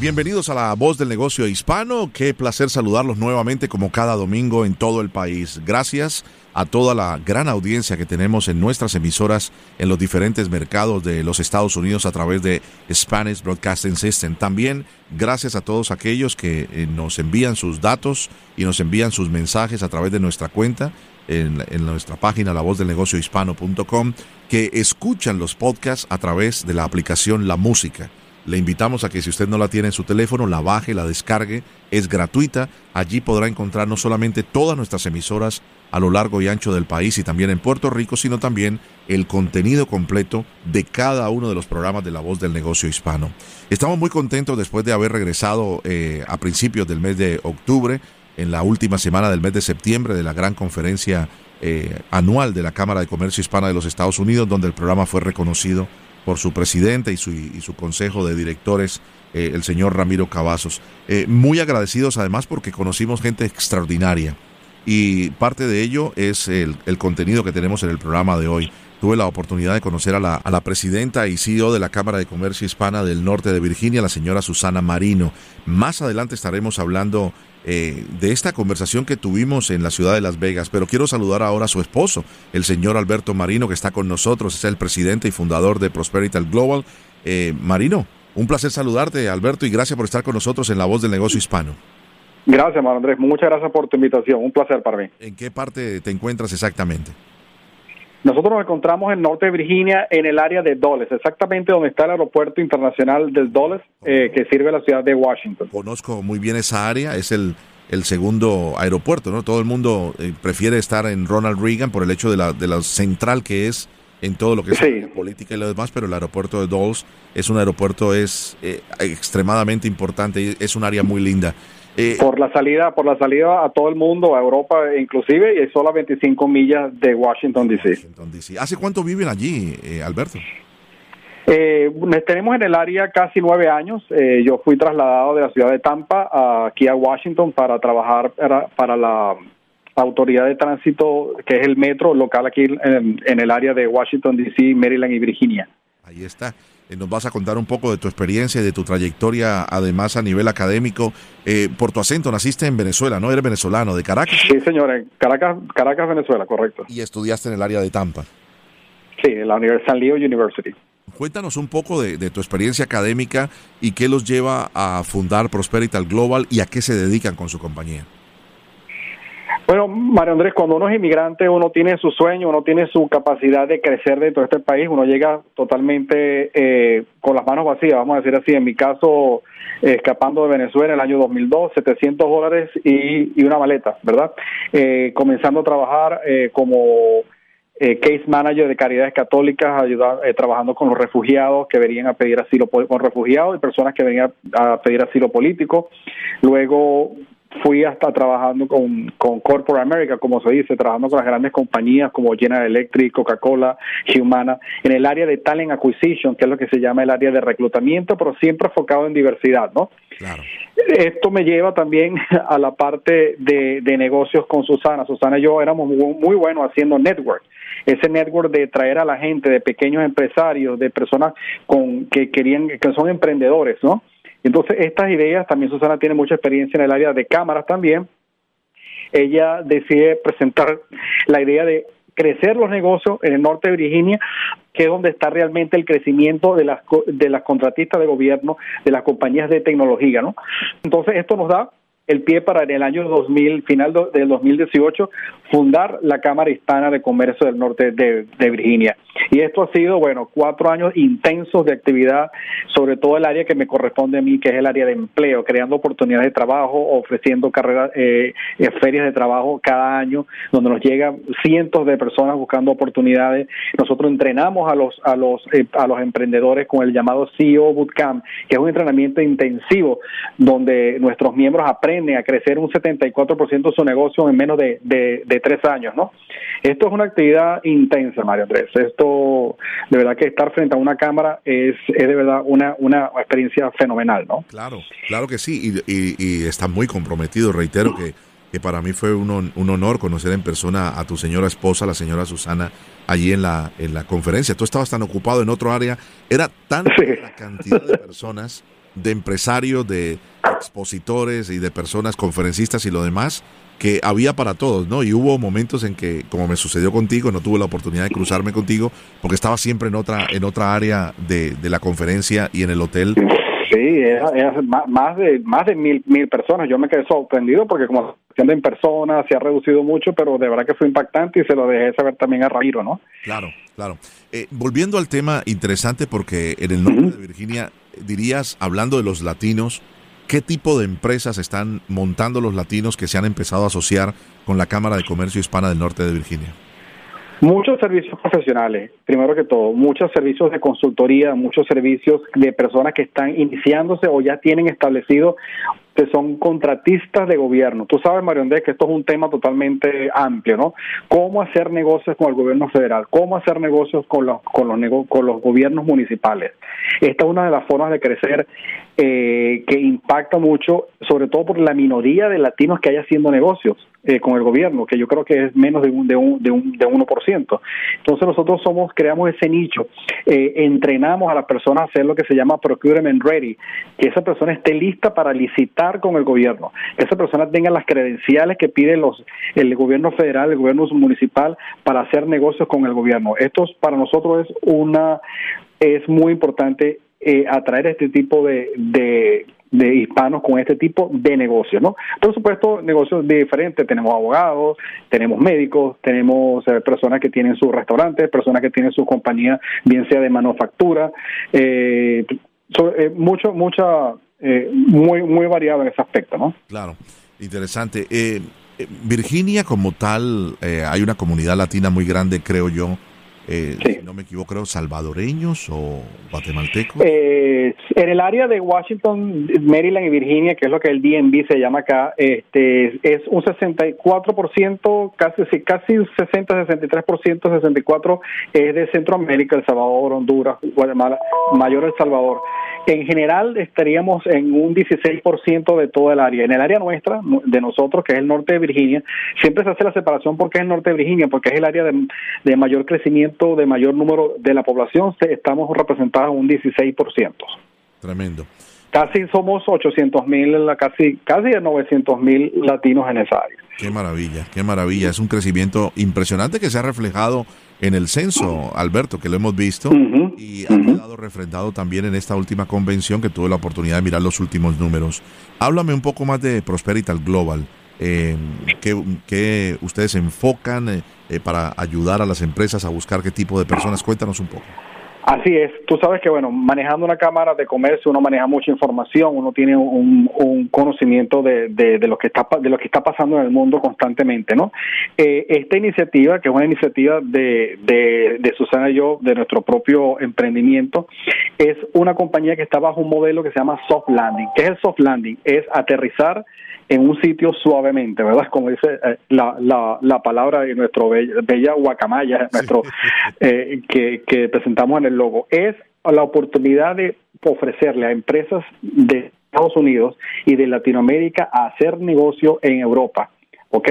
Bienvenidos a la voz del negocio hispano. Qué placer saludarlos nuevamente como cada domingo en todo el país. Gracias a toda la gran audiencia que tenemos en nuestras emisoras en los diferentes mercados de los Estados Unidos a través de Spanish Broadcasting System. También gracias a todos aquellos que eh, nos envían sus datos y nos envían sus mensajes a través de nuestra cuenta en, nuestra página lavozdelnegociohispano.com que escuchan los podcasts a través de la aplicación La Música. Le invitamos a que si usted no la tiene en su teléfono, la baje, la descargue, es gratuita. Allí podrá encontrar no solamente todas nuestras emisoras a lo largo y ancho del país y también en Puerto Rico, sino también el contenido completo de cada uno de los programas de La Voz del Negocio Hispano. Estamos muy contentos después de haber regresado eh, a principios del mes de octubre, en la última semana del mes de septiembre, de la gran conferencia eh, anual de la Cámara de Comercio Hispana de los Estados Unidos, donde el programa fue reconocido por su presidente y su, y su consejo de directores, eh, el señor Ramiro Cavazos. Eh, muy agradecidos además porque conocimos gente extraordinaria y parte de ello es el, el, contenido que tenemos en el programa de hoy. Tuve la oportunidad de conocer a la, a la presidenta y CEO de la Cámara de Comercio Hispana del Norte de Virginia, la señora Susana Marino. Más adelante estaremos hablando eh, de esta conversación que tuvimos en la ciudad de Las Vegas, pero quiero saludar ahora a su esposo, el señor Alberto Marino, que está con nosotros, es el presidente y fundador de Prosperity Global. Eh, Marino, un placer saludarte, Alberto, y gracias por estar con nosotros en La Voz del Negocio Hispano. Gracias, Mario Andrés. Muchas gracias por tu invitación. Un placer para mí. ¿En qué parte te encuentras exactamente? Nosotros nos encontramos en norte de Virginia, en el área de Dulles, exactamente donde está el aeropuerto internacional del Dulles, eh, que sirve a la ciudad de Washington. Conozco muy bien esa área, es el, el segundo aeropuerto, ¿no? Todo el mundo eh, prefiere estar en Ronald Reagan por el hecho de la, de la central que es en todo lo que es Sí. política y lo demás, pero el aeropuerto de Dulles es un aeropuerto es eh, extremadamente importante, y es un área muy linda. Eh, Por la salida, por la salida a todo el mundo, a Europa inclusive, y solo a 25 millas de Washington DC. Washington, D.C. ¿Hace cuánto viven allí, eh, Alberto? Eh, tenemos en el área casi nueve años. Eh, yo fui trasladado de la ciudad de Tampa a- aquí a Washington para trabajar para, para la autoridad de tránsito, que es el metro local aquí en, en el área de Washington, D.C., Maryland y Virginia. Ahí está. Eh, Nos vas a contar un poco de tu experiencia y de tu trayectoria, además a nivel académico. Eh, por tu acento, naciste en Venezuela, ¿no? Eres venezolano, de Caracas, Sí, señor, en Caracas, Caracas, Venezuela, correcto. y estudiaste en el área de Tampa. Sí, en la Universidad San Leo University. Cuéntanos un poco de, de tu experiencia académica y qué los lleva a fundar Prosperity Global y a qué se dedican con su compañía. Bueno, Mario Andrés, cuando uno es inmigrante, uno tiene su sueño, uno tiene su capacidad de crecer dentro de este país, uno llega totalmente eh, con las manos vacías, vamos a decir así. En mi caso, escapando de Venezuela en el año 2002, 700 dólares y, una maleta, ¿verdad? Eh, comenzando a trabajar eh, como eh, case manager de Caridades Católicas, ayudar, eh, trabajando con los refugiados que venían a pedir asilo, con refugiados y personas que venían a pedir asilo político. Luego fui hasta trabajando con, con Corporate America, como se dice, trabajando con las grandes compañías como General Electric, Coca-Cola, Humana, en el área de Talent Acquisition, que es lo que se llama el área de reclutamiento, pero siempre enfocado en diversidad, ¿no? Claro. Esto me lleva también a la parte de, de negocios con Susana. Susana y yo éramos muy, muy buenos haciendo network. Ese network de traer a la gente, de pequeños empresarios, de personas con que querían, que son emprendedores, ¿no? Entonces, estas ideas, también Susana tiene mucha experiencia en el área de cámaras también. Ella decide presentar la idea de crecer los negocios en el norte de Virginia, que es donde está realmente el crecimiento de las de las contratistas de gobierno, de las compañías de tecnología, ¿no? Entonces esto nos da el pie para el año 2000, final del 2018, fundar la Cámara Hispana de Comercio del Norte de, Virginia. Y esto ha sido, bueno, cuatro años intensos de actividad, sobre todo el área que me corresponde a mí, que es el área de empleo, creando oportunidades de trabajo, ofreciendo carreras, eh, eh, ferias de trabajo cada año, donde nos llegan cientos de personas buscando oportunidades. Nosotros entrenamos a los a los eh, a los emprendedores con el llamado CEO Bootcamp, que es un entrenamiento intensivo donde nuestros miembros aprenden a crecer un 74% de su negocio en menos de, de, tres años, ¿no? Esto es una actividad intensa, Mario Andrés. Esto, de verdad que estar frente a una cámara es, es de verdad una, una experiencia fenomenal, ¿no? Claro, claro que sí, y, y, está muy comprometido, reitero que que para mí fue un, un, honor conocer en persona a tu señora esposa, la señora Susana, allí en la, en la conferencia. Tú estabas tan ocupado en otro área, era tanta la cantidad de personas, de empresarios, de expositores y de personas, conferencistas y lo demás, que había para todos, ¿no? Y hubo momentos en que, como me sucedió contigo, no tuve la oportunidad de cruzarme contigo porque estaba siempre en otra, en otra área de, de la conferencia y en el hotel. Sí, era, más de más de mil mil personas. Yo me quedé sorprendido porque como en persona se ha reducido mucho, pero de verdad que fue impactante y se lo dejé saber también a Ramiro, ¿no? Claro, claro. Eh, volviendo al tema interesante, porque en el norte de Virginia, dirías, hablando de los latinos, ¿qué tipo de empresas están montando los latinos que se han empezado a asociar con la Cámara de Comercio Hispana del Norte de Virginia? Muchos servicios profesionales, primero que todo, muchos servicios de consultoría, muchos servicios de personas que están iniciándose o ya tienen establecido que son contratistas de gobierno. Tú sabes, Mario que esto es un tema totalmente amplio, ¿no? Cómo hacer negocios con el gobierno federal, cómo hacer negocios con los, con los, con los gobiernos municipales. Esta es una de las formas de crecer eh, que impacta mucho, sobre todo por la minoría de latinos que hay haciendo negocios eh, con el gobierno, que yo creo que es menos de un, de un, de un, de 1%. Entonces nosotros somos, creamos ese nicho, eh, entrenamos a las personas a hacer lo que se llama procurement ready, que esa persona esté lista para licitar con el gobierno, que esa persona tenga las credenciales que pide los, el gobierno federal, el gobierno municipal para hacer negocios con el gobierno. Esto para nosotros es una es muy importante eh, atraer este tipo de, de, hispanos con este tipo de negocios, ¿no? Por supuesto, negocios diferentes. Tenemos abogados, tenemos médicos, tenemos eh, personas que tienen sus restaurantes, personas que tienen su compañía, bien sea de manufactura, eh, eh mucho, mucha, muy, muy variado en ese aspecto, ¿no? Claro, interesante. Virginia como tal, hay una comunidad latina muy grande, creo yo eh, si no me equivoco, creo, salvadoreños o guatemaltecos. Eh, en el área de Washington, Maryland y Virginia, que es lo que el DNB se llama acá, este, es un 64%, casi, casi 60, 63%, 64% es de Centroamérica, El Salvador, Honduras, Guatemala, mayor El Salvador. En general estaríamos en un 16% de todo el área. En el área nuestra, de nosotros, que es el norte de Virginia, siempre se hace la separación porque es el norte de Virginia, porque es el área de, mayor crecimiento, de mayor número de la población, estamos representados en un 16%. Tremendo. Casi somos 800 mil, casi, casi 900 mil latinos en esa área. Qué maravilla, qué maravilla. Es un crecimiento impresionante que se ha reflejado en el censo, Alberto, que lo hemos visto y ha quedado refrendado también en esta última convención que tuve la oportunidad de mirar los últimos números. Háblame un poco más de Prosperital Global. Eh, ¿qué, ustedes enfocan eh, eh, para ayudar a las empresas a buscar qué tipo de personas? Cuéntanos un poco. Así es, tú sabes que bueno, manejando una cámara de comercio uno maneja mucha información, uno tiene un, conocimiento de, de, lo que está de lo que está pasando en el mundo constantemente, ¿no? Eh, esta iniciativa, que es una iniciativa de, de, de Susana y yo, de nuestro propio emprendimiento, es una compañía que está bajo un modelo que se llama soft landing. ¿Qué es el soft landing? Es aterrizar en un sitio suavemente, ¿verdad? Como dice eh, la, la, la, palabra de nuestro bella, guacamaya, nuestro eh, que, que presentamos en el logo, es la oportunidad de ofrecerle a empresas de Estados Unidos y de Latinoamérica a hacer negocio en Europa. ¿ok?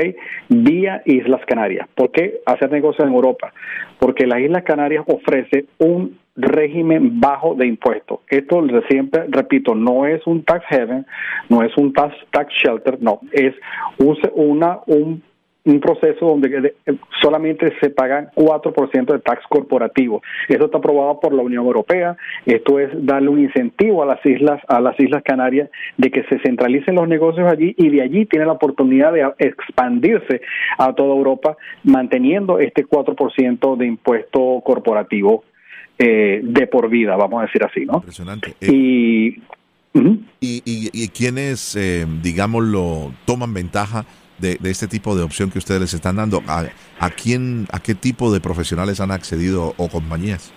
Vía Islas Canarias. ¿Por qué hacer negocio en Europa? Porque las Islas Canarias ofrece un régimen bajo de impuestos. Esto siempre repito, no es un tax haven, no es un tax, tax shelter, no, es un, una, un un proceso donde solamente se pagan 4% de tax corporativo. Eso está aprobado por la Unión Europea. Esto es darle un incentivo a las islas, a las Islas Canarias, de que se centralicen los negocios allí y de allí tienen la oportunidad de expandirse a toda Europa, manteniendo este 4% de impuesto corporativo eh, de por vida, vamos a decir así, ¿no? Impresionante. y, y, y, quienes, eh, digámoslo, toman ventaja de, este tipo de opción que ustedes les están dando? ¿A, a quién, a qué tipo de profesionales han accedido o compañías?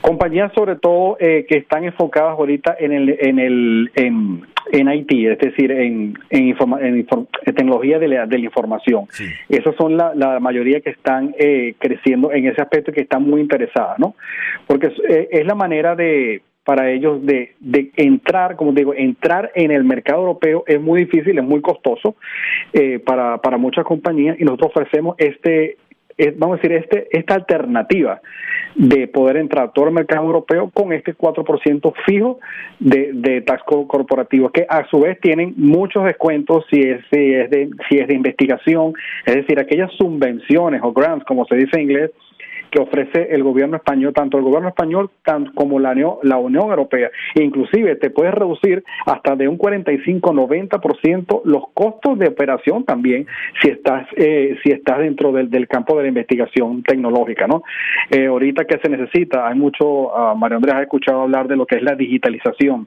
Compañías sobre todo eh, que están enfocadas ahorita en el en el en, en IT, es decir, en, en, tecnología de la, de la información. Esas son la, la, mayoría que están eh, creciendo en ese aspecto y que están muy interesadas, ¿no? Porque es, eh, es la manera de para ellos de, de, entrar, como digo, entrar en el mercado europeo es muy difícil, es muy costoso eh, para, para muchas compañías y nosotros ofrecemos este, vamos a decir, este, esta alternativa de poder entrar a todo el mercado europeo con este 4% fijo de, de tax corporativo, que a su vez tienen muchos descuentos si es, si es, de, si es de investigación, es decir, aquellas subvenciones o grants, como se dice en inglés, que ofrece el gobierno español, tanto el gobierno español como la, la Unión Europea. Inclusive te puedes reducir hasta de un 45-90% los costos de operación también si estás eh, si estás dentro del, del, campo de la investigación tecnológica, ¿no? Eh, ahorita que se necesita, hay mucho, uh, María Andrés ha escuchado hablar de lo que es la digitalización.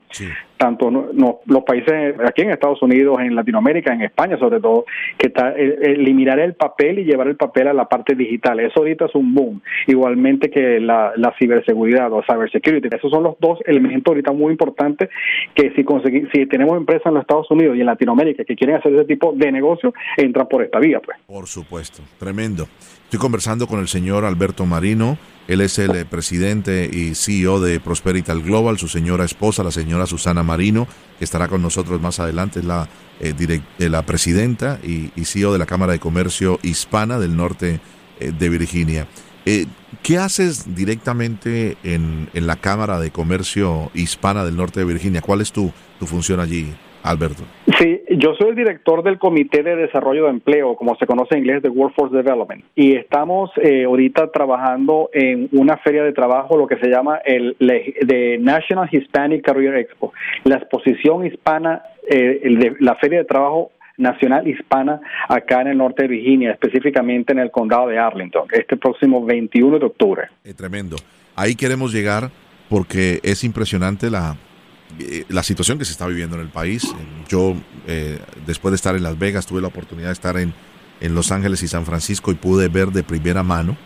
Tanto no, los países aquí en Estados Unidos, en Latinoamérica, en España sobre todo, que está eliminar el papel y llevar el papel a la parte digital. Eso ahorita es un boom igualmente que la, la ciberseguridad o cybersecurity. Esos son los dos elementos ahorita muy importantes que si conseguimos, si tenemos empresas en los Estados Unidos y en Latinoamérica que quieren hacer ese tipo de negocio, entran por esta vía. pues. Por supuesto, tremendo. Estoy conversando con el señor Alberto Marino. Él es el eh, presidente y CEO de Prosperital Global, su señora esposa, la señora Susana Marino, que estará con nosotros más adelante, es la, eh, eh, la presidenta y, y, CEO de la Cámara de Comercio Hispana del norte de Virginia. Eh, ¿Qué haces directamente en, en, la Cámara de Comercio Hispana del Norte de Virginia? ¿Cuál es tu, tu función allí, Alberto? Sí, yo soy el director del Comité de Desarrollo de Empleo, como se conoce en inglés, de Workforce Development. Y estamos eh, ahorita trabajando en una feria de trabajo, lo que se llama el de National Hispanic Career Expo, la exposición hispana, eh, de, la feria de trabajo nacional hispana acá en el norte de Virginia, específicamente en el condado de Arlington, este próximo 21 de octubre. Eh, tremendo. Ahí queremos llegar porque es impresionante la, eh, la situación que se está viviendo en el país. Yo, eh, después de estar en Las Vegas, tuve la oportunidad de estar en, en Los Ángeles y San Francisco y pude ver de primera mano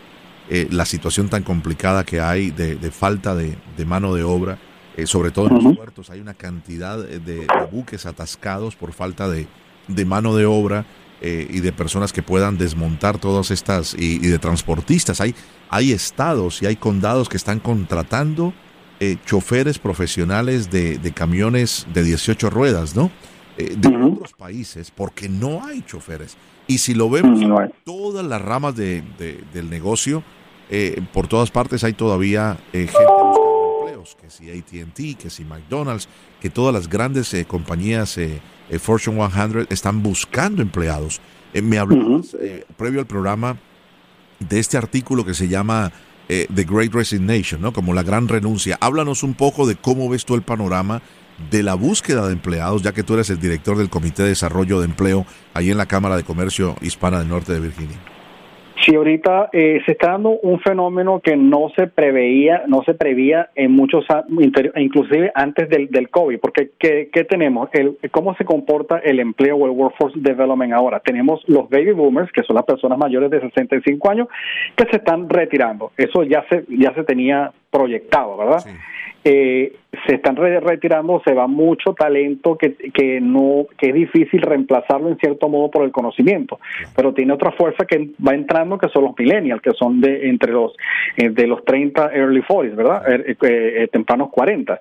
la situación tan complicada que hay de, falta de, mano de obra, sobre todo en los puertos. Hay una cantidad de buques atascados por falta de, de mano de obra eh, y de personas que puedan desmontar todas estas y, de transportistas. Hay, hay estados y hay condados que están contratando eh, choferes profesionales de, de, camiones de 18 ruedas, ¿no? Eh, de otros países, porque no hay choferes. Y si lo vemos en todas las ramas de, del negocio, por todas partes hay todavía gente buscando empleos, que si ATT, que si McDonald's, que todas las grandes compañías eh, Fortune 100 están buscando empleados. Eh, me hablabas eh, previo al programa de este artículo que se llama The Great Resignation, ¿no? Como la gran renuncia. Háblanos un poco de cómo ves tú el panorama de la búsqueda de empleados, ya que tú eres el director del Comité de Desarrollo de Empleo ahí en la Cámara de Comercio Hispana del Norte de Virginia. Sí, ahorita eh, se está dando un fenómeno que no se preveía, no se prevía en muchos, inclusive antes del, del COVID, porque ¿qué, qué tenemos? El, ¿Cómo se comporta el empleo o el workforce development ahora? Tenemos los baby boomers, que son las personas mayores de 65 años, que se están retirando. Eso ya se, ya se tenía proyectado, ¿verdad? Eh, se están retirando, se va mucho talento que, que no que es difícil reemplazarlo en cierto modo por el conocimiento, pero tiene otra fuerza que va entrando que son los millennials, que son de entre los eh, de los 30 early 40s, ¿verdad? Eh, tempranos 40.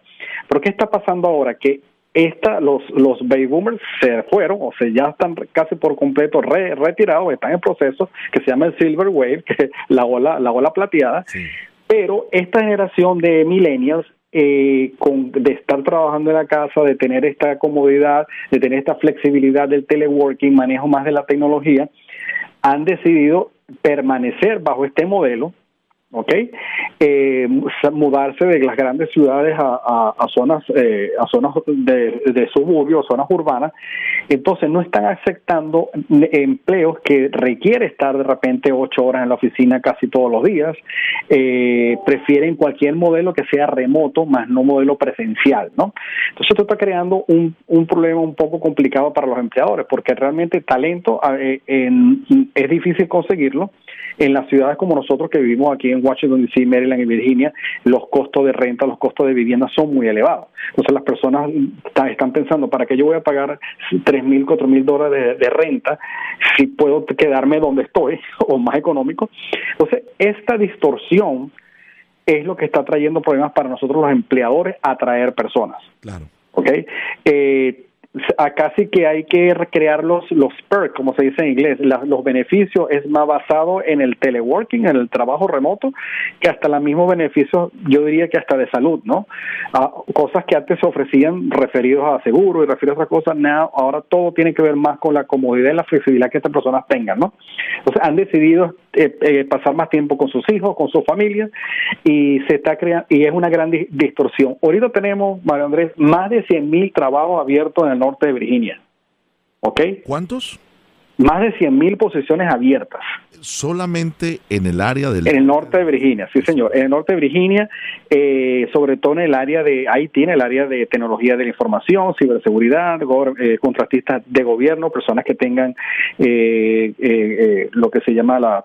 Pero qué está pasando ahora que esta, los, los baby boomers se fueron, o sea, ya están casi por completo retirados, están en proceso que se llama el Silver Wave, que es la ola, la ola plateada, pero esta generación de millennials eh, con, de estar trabajando en la casa, de tener esta comodidad, de tener esta flexibilidad del teleworking, manejo más de la tecnología, han decidido permanecer bajo este modelo ¿ok? Eh, mudarse de las grandes ciudades a, zonas eh, a zonas de, de suburbios, zonas urbanas, entonces no están aceptando empleos que requiere estar de repente ocho horas en la oficina casi todos los días, eh, prefieren cualquier modelo que sea remoto, más no modelo presencial, ¿no? Entonces esto está creando un, un problema un poco complicado para los empleadores, porque realmente talento eh, en, es difícil conseguirlo en las ciudades como nosotros que vivimos aquí en Washington, D.C., Maryland y Virginia, los costos de renta, los costos de vivienda son muy elevados. Entonces las personas están pensando, ¿para qué yo voy a pagar tres mil, cuatro mil dólares de, renta si puedo quedarme donde estoy o más económico? Entonces, esta distorsión es lo que está trayendo problemas para nosotros los empleadores atraer personas. Claro. ¿Ok? Eh, acá sí que hay que recrear los, los perks, como se dice en inglés, los beneficios es más basado en el teleworking, en el trabajo remoto, que hasta los mismos beneficios, yo diría que hasta de salud, ¿no? Cosas que antes se ofrecían referidos a seguro y referidos a otras cosas, ahora todo tiene que ver más con la comodidad y la flexibilidad que estas personas tengan, ¿no? Entonces han decidido eh, eh, pasar más tiempo con sus hijos, con sus familias, y se está creando, y es una gran distorsión. Ahorita tenemos, Mario Andrés, más de 100 mil trabajos abiertos en el norte de Virginia. ¿Ok? ¿Cuántos? Más de 100 mil posiciones abiertas. Solamente en el área del... En el norte de Virginia, sí señor. En el norte de Virginia, eh, sobre todo en el área de... Ahí tiene el área de tecnología de la información, ciberseguridad, eh, contratistas de gobierno, personas que tengan eh, lo que se llama la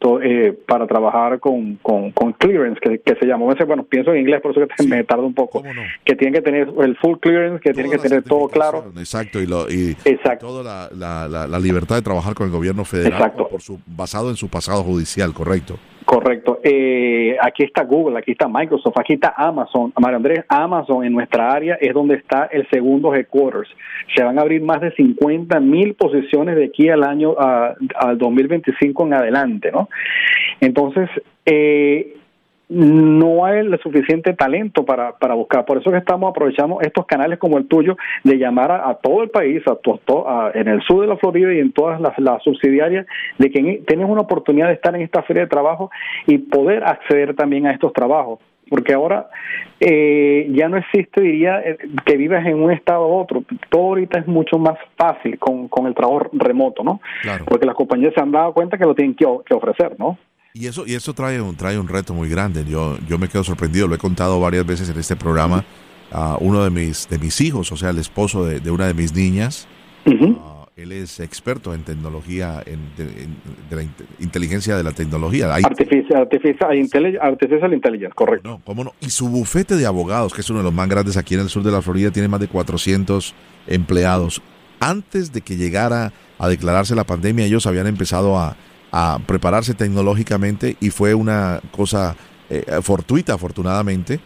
eh, para trabajar con, con, clearance, que, se llama. Bueno, pienso en inglés, por eso que me tardo un poco. Que tienen que tener el full clearance, que tienen que tener todo claro. Exacto, y, lo, y toda la, la, libertad de trabajar con el gobierno federal Por su, basado en su pasado judicial, correcto. Correcto. Eh, aquí está Google, aquí está Microsoft, aquí está Amazon. Mario Andrés, Amazon en nuestra área es donde está el segundo headquarters. Se van a abrir más de 50 mil posiciones de aquí al año, al 2025 en adelante, ¿no? Entonces, eh, no hay el suficiente talento para, para buscar. Por eso que estamos aprovechando estos canales como el tuyo de llamar a, todo el país, a, en el sur de la Florida y en todas las, subsidiarias, de que tienes una oportunidad de estar en esta feria de trabajo y poder acceder también a estos trabajos. Porque ahora eh, ya no existe, diría, eh, que vivas en un estado u otro. Todo ahorita es mucho más fácil con, con el trabajo remoto, ¿no? Porque las compañías se han dado cuenta que lo tienen que, que ofrecer, ¿no? Y eso, y eso trae un, trae un reto muy grande. Yo, yo me quedo sorprendido, lo he contado varias veces en este programa. a uno de mis, de mis hijos, o sea, el esposo de, una de mis niñas, ah, él es experto en tecnología, en, de, la inteligencia de la tecnología. artificial, artificial, artificial intelligence, correcto. No, ¿cómo no? Y su bufete de abogados, que es uno de los más grandes aquí en el sur de la Florida, tiene más de 400 empleados. Antes de que llegara a declararse la pandemia, ellos habían empezado a, a prepararse tecnológicamente y fue una cosa eh, fortuita, afortunadamente,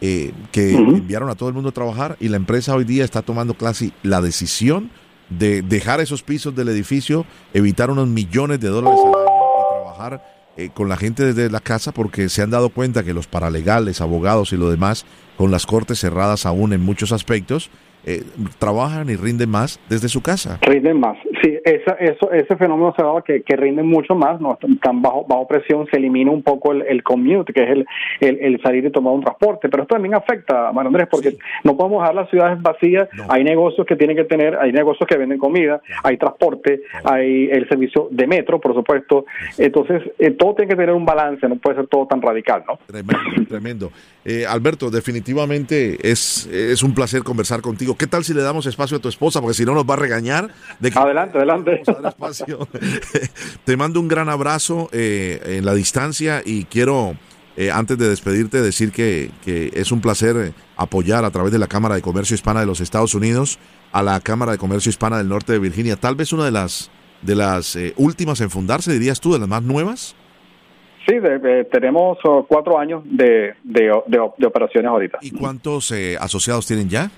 eh, que enviaron a todo el mundo a trabajar y la empresa hoy día está tomando casi la decisión de dejar esos pisos del edificio, evitar unos millones de dólares al año y trabajar eh, con la gente desde la casa porque se han dado cuenta que los paralegales, abogados y lo demás, con las cortes cerradas aún en muchos aspectos, eh, trabajan y rinden más desde su casa. Rinden más, sí, esa, eso, ese fenómeno se ha dado que, que rinden mucho más, no están bajo, bajo presión, se elimina un poco el, el commute, que es el, el, salir y tomar un transporte, pero esto también afecta, Mario Andrés, porque no podemos dejar las ciudades vacías, hay negocios que tienen que tener, hay negocios que venden comida, hay transporte, hay el servicio de metro, por supuesto, entonces eh, todo tiene que tener un balance, no puede ser todo tan radical, ¿no? Tremendo, tremendo. Eh, Alberto, definitivamente es, es un placer conversar contigo. ¿Qué tal si le damos espacio a tu esposa? Porque si no nos va a regañar. De adelante, adelante. Te mando un gran abrazo eh, en la distancia y quiero, eh, antes de despedirte, decir que, que es un placer eh, apoyar a través de la Cámara de Comercio Hispana de los Estados Unidos a la Cámara de Comercio Hispana del Norte de Virginia. Tal vez una de las, de las últimas en fundarse, dirías tú, de las más nuevas. Sí, tenemos oh, cuatro años de, de, de, operaciones ahorita. ¿Y cuántos asociados tienen ya?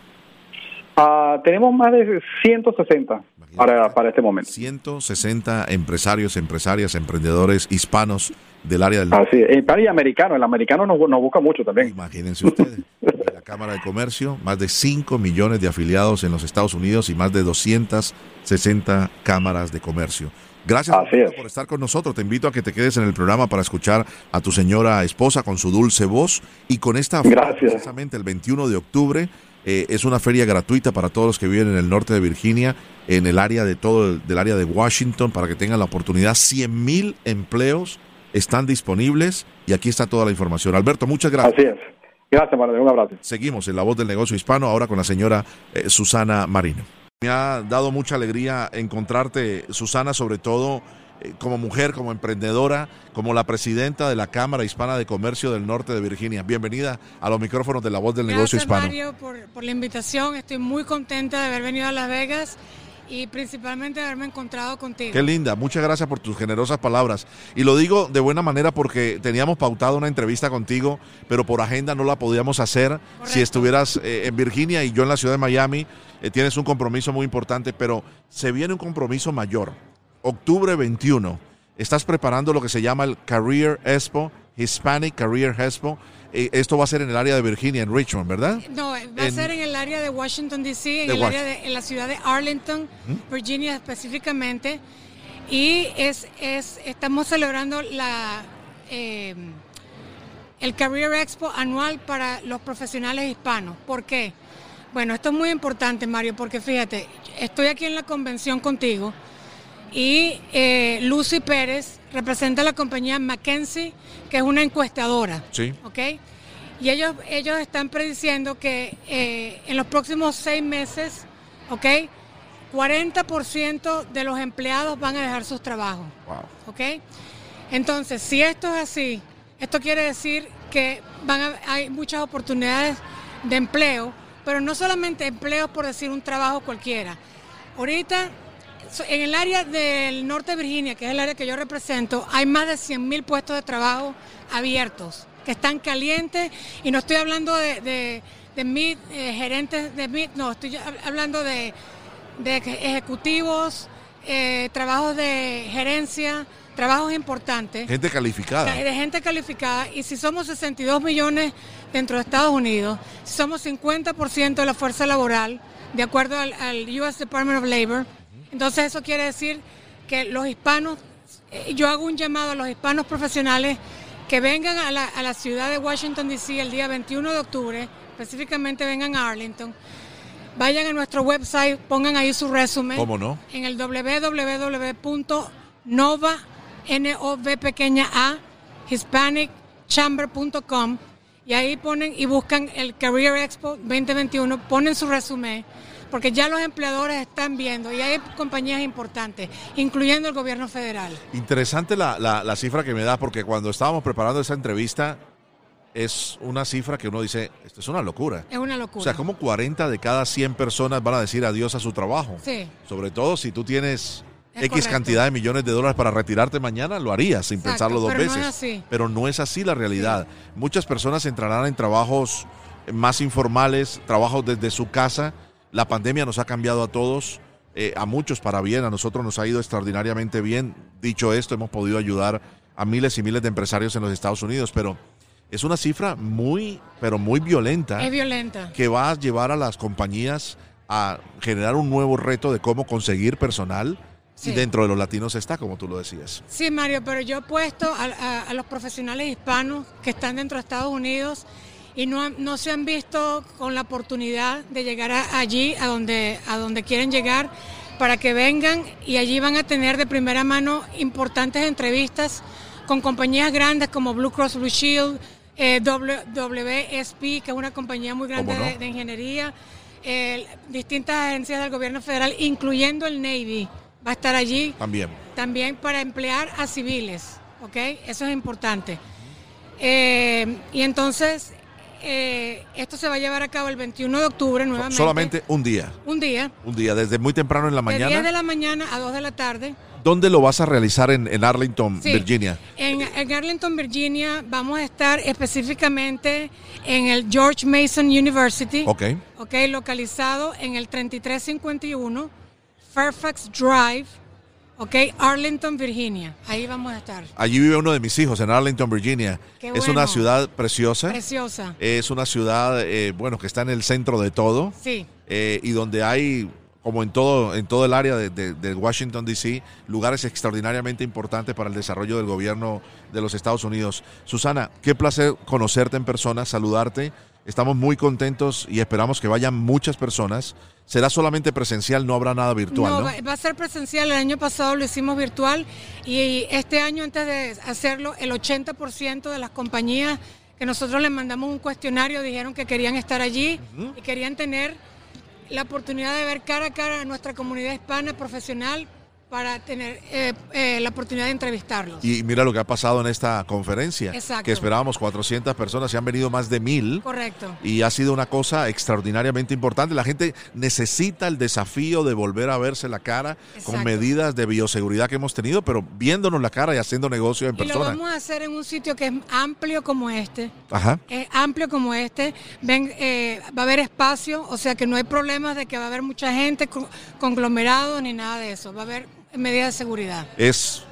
Ah, tenemos más de 160 para, para este momento. 160 empresarios, empresarias, emprendedores hispanos del área del Así es, y americano, el americano nos, nos busca mucho también. Imagínense ustedes, la Cámara de Comercio, más de 5 millones de afiliados en los Estados Unidos y más de 260 cámaras de comercio. Gracias por estar con nosotros. Te invito a que te quedes en el programa para escuchar a tu señora esposa con su dulce voz y con esta Gracias. precisamente el 21 de octubre. Eh, es una feria gratuita para todos los que viven en el norte de Virginia, en el área de todo el, del área de Washington, para que tengan la oportunidad. 100 mil empleos están disponibles y aquí está toda la información. Alberto, muchas gracias. Así es. Gracias, Manuel. Un abrazo. Seguimos en La Voz del Negocio Hispano, ahora con la señora eh, Susana Marino. Me ha dado mucha alegría encontrarte, Susana, sobre todo como mujer, como emprendedora, como la presidenta de la Cámara Hispana de Comercio del Norte de Virginia. Bienvenida a los micrófonos de La Voz del Negocio Hispano. Mario, por, por la invitación. Estoy muy contenta de haber venido a Las Vegas y principalmente haberme encontrado contigo. Qué linda, muchas gracias por tus generosas palabras. Y lo digo de buena manera porque teníamos pautado una entrevista contigo, pero por agenda no la podíamos hacer si estuvieras eh, en Virginia y yo en la ciudad de Miami. Eh, tienes un compromiso muy importante, pero se viene un compromiso mayor. Octubre 21, estás preparando lo que se llama el Career Expo, Hispanic Career Expo. Eh, esto va a ser en el área de Virginia, en Richmond, ¿verdad? No, va a ser en el área de Washington, D.C., en, el área de, en la ciudad de Arlington, Virginia específicamente. Y es, es, estamos celebrando la, eh, el Career Expo anual para los profesionales hispanos. ¿Por qué? Bueno, esto es muy importante, Mario, porque fíjate, estoy aquí en la convención contigo y eh, Lucy Pérez representa la compañía McKenzie, que es una encuestadora. Sí. ¿Ok? Y ellos, ellos están prediciendo que eh, en los próximos seis meses, ¿ok? 40% de los empleados van a dejar sus trabajos. Wow. ¿Ok? Entonces, si esto es así, esto quiere decir que van a- hay muchas oportunidades de empleo, pero no solamente empleo por decir un trabajo cualquiera. Ahorita, en el área del norte de Virginia, que es el área que yo represento, hay más de 100 mil puestos de trabajo abiertos, que están calientes, y no estoy hablando de, de, de mid, eh, gerentes de mid, no, estoy hab- hablando de, de ejecutivos, eh, trabajos de gerencia, trabajos importantes. Gente calificada. de gente calificada. Y si somos 62 millones dentro de Estados Unidos, si somos 50% de la fuerza laboral, de acuerdo al, al US Department of Labor, entonces eso quiere decir que los hispanos, eh, yo hago un llamado a los hispanos profesionales que vengan a la, a la ciudad de Washington, D.C. el día 21 de octubre, específicamente vengan a Arlington, vayan a nuestro website, pongan ahí su resumen ¿Cómo no? en el www.nova, N-O-V pequeña A, hispanicchamber.com y ahí ponen y buscan el Career Expo 2021, ponen su resumen, porque ya los empleadores están viendo y hay compañías importantes, incluyendo el gobierno federal. Interesante la, la, la cifra que me da, porque cuando estábamos preparando esa entrevista, es una cifra que uno dice, esto es una locura. Es una locura. O sea, como 40 de cada 100 personas van a decir adiós a su trabajo. Sí. Sobre todo si tú tienes Es X correcto. cantidad de millones de dólares para retirarte mañana, lo harías sin Exacto, pensarlo dos pero no veces. es así. Pero no es así la realidad. Muchas personas entrarán en trabajos más informales, trabajos desde su casa. La pandemia nos ha cambiado a todos, eh, a muchos para bien, a nosotros nos ha ido extraordinariamente bien. Dicho esto, hemos podido ayudar a miles y miles de empresarios en los Estados Unidos, pero es una cifra muy, pero muy violenta Es violenta. que va a llevar a las compañías a generar un nuevo reto de cómo conseguir personal. Sí. Y dentro de los latinos está, como tú lo decías. Sí, Mario, pero yo he puesto a, a- a los profesionales hispanos que están dentro de Estados Unidos y no, se han visto con la oportunidad de llegar a- allí, a donde, a donde quieren llegar, para que vengan y allí van a tener de primera mano importantes entrevistas con compañías grandes como Blue Cross Blue Shield, eh, WSP, que es una compañía muy grande de, de ingeniería, eh, distintas agencias del gobierno federal, incluyendo el Navy, va a estar allí También. también para emplear a civiles, ¿ok? Eso es importante. Eh, y entonces, eh, esto se va a llevar a cabo el 21 de octubre nuevamente. Solamente un día. un día, Un día, desde muy temprano en la de 10 de mañana. la mañana a 2 de la tarde. ¿Dónde lo vas a realizar en, en Arlington, Sí. Virginia? En, en Arlington, Virginia, vamos a estar específicamente en el George Mason University. Ok. ok, localizado en el 3351 Fairfax Drive, Ok, Arlington, Virginia. Ahí vamos a estar. Allí vive uno de mis hijos, en Arlington, Virginia. es una ciudad preciosa. Preciosa. Es una ciudad, eh, bueno, que está en el centro de todo. Sí. Eh, y donde hay, como en todo, en todo el área de, de Washington, D.C., lugares extraordinariamente importantes para el desarrollo del gobierno de los Estados Unidos. Susana, qué placer conocerte en persona, saludarte. Estamos muy contentos y esperamos que vayan muchas personas será solamente presencial, no habrá nada virtual. No, Va, a ser presencial. El año pasado lo hicimos virtual y este año, antes de hacerlo, el 80% de las compañías que nosotros les mandamos un cuestionario dijeron que querían estar allí y querían tener la oportunidad de ver cara a cara a nuestra comunidad hispana profesional para tener eh, eh, la oportunidad de entrevistarlos. Y mira lo que ha pasado en esta conferencia, Exacto. que esperábamos 400 personas, se han venido más de mil. Correcto. Y ha sido una cosa extraordinariamente importante. La gente necesita el desafío de volver a verse la cara con medidas de bioseguridad que hemos tenido, pero viéndonos la cara y haciendo negocio en persona. Y lo vamos a hacer en un sitio que es amplio como este. Ajá. Es amplio como este. Ven, eh, va a haber espacio, o sea que no hay problemas de que va a haber mucha gente conglomerado ni nada de eso. Va a haber medidas de seguridad. Es,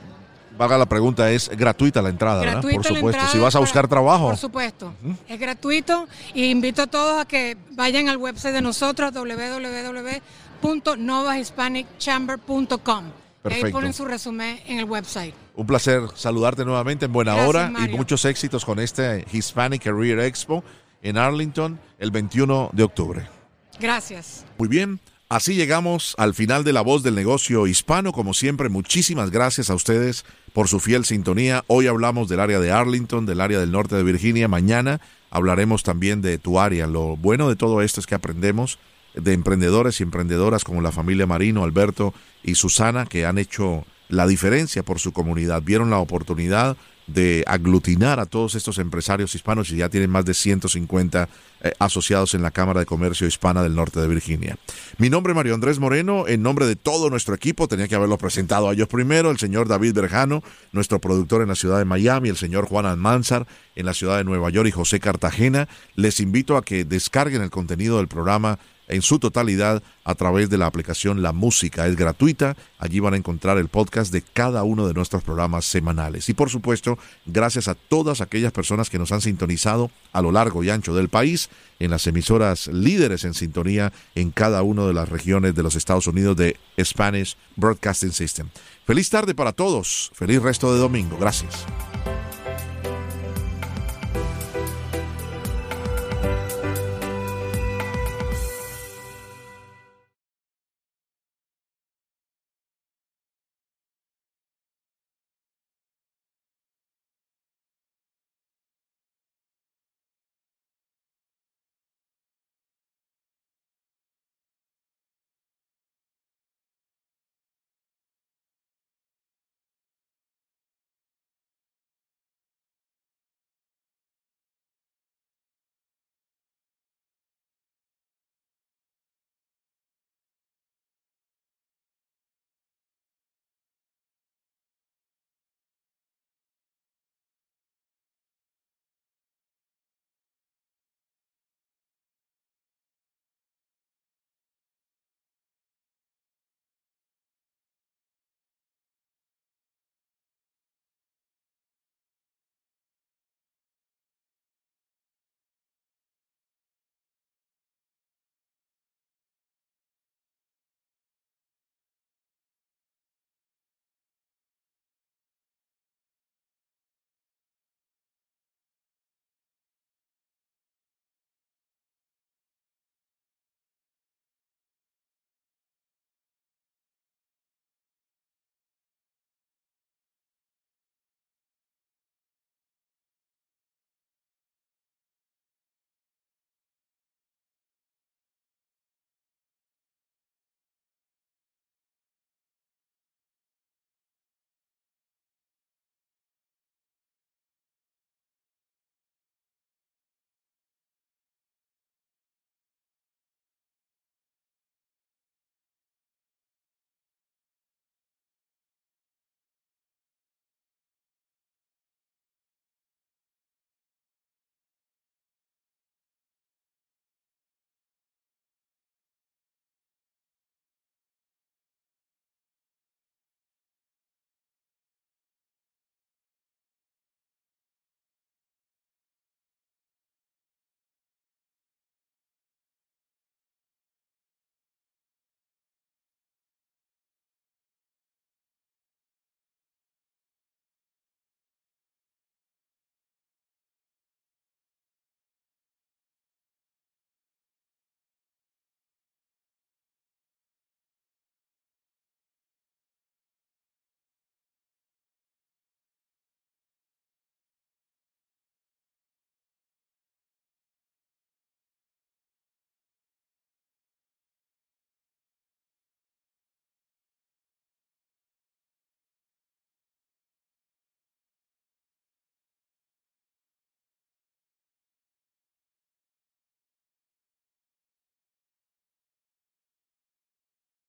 vaga la pregunta, es gratuita la entrada, ¿verdad? Por supuesto. Si vas a buscar trabajo. Por supuesto. Es gratuito y invito a todos a que vayan al website de nosotros, www.novahispanicchamber.com. Ahí ponen su resumen en el website. Un placer saludarte nuevamente en buena hora y muchos éxitos con este Hispanic Career Expo en Arlington el 21 de octubre. Gracias. Muy bien. Así llegamos al final de La Voz del Negocio Hispano. Como siempre, muchísimas gracias a ustedes por su fiel sintonía. Hoy hablamos del área de Arlington, del área del norte de Virginia. Mañana hablaremos también de tu área. Lo bueno de todo esto es que aprendemos de emprendedores y emprendedoras como la familia Marino, Alberto y Susana, que han hecho la diferencia por su comunidad. Vieron la oportunidad de aglutinar a todos estos empresarios hispanos y ya tienen más de 150 eh, asociados en la Cámara de Comercio Hispana del Norte de Virginia. Mi nombre es Mario Andrés Moreno, en nombre de todo nuestro equipo, tenía que haberlo presentado a ellos primero, el señor David Berjano, nuestro productor en la ciudad de Miami, el señor Juan Almanzar en la ciudad de Nueva York y José Cartagena. Les invito a que descarguen el contenido del programa en su totalidad a través de la aplicación La Música. Es gratuita. Allí van a encontrar el podcast de cada uno de nuestros programas semanales. Y por supuesto, gracias a todas aquellas personas que nos han sintonizado a lo largo y ancho del país, en las emisoras líderes en sintonía en cada una de las regiones de los Estados Unidos de Spanish Broadcasting System. Feliz tarde para todos. Feliz resto de domingo. Gracias.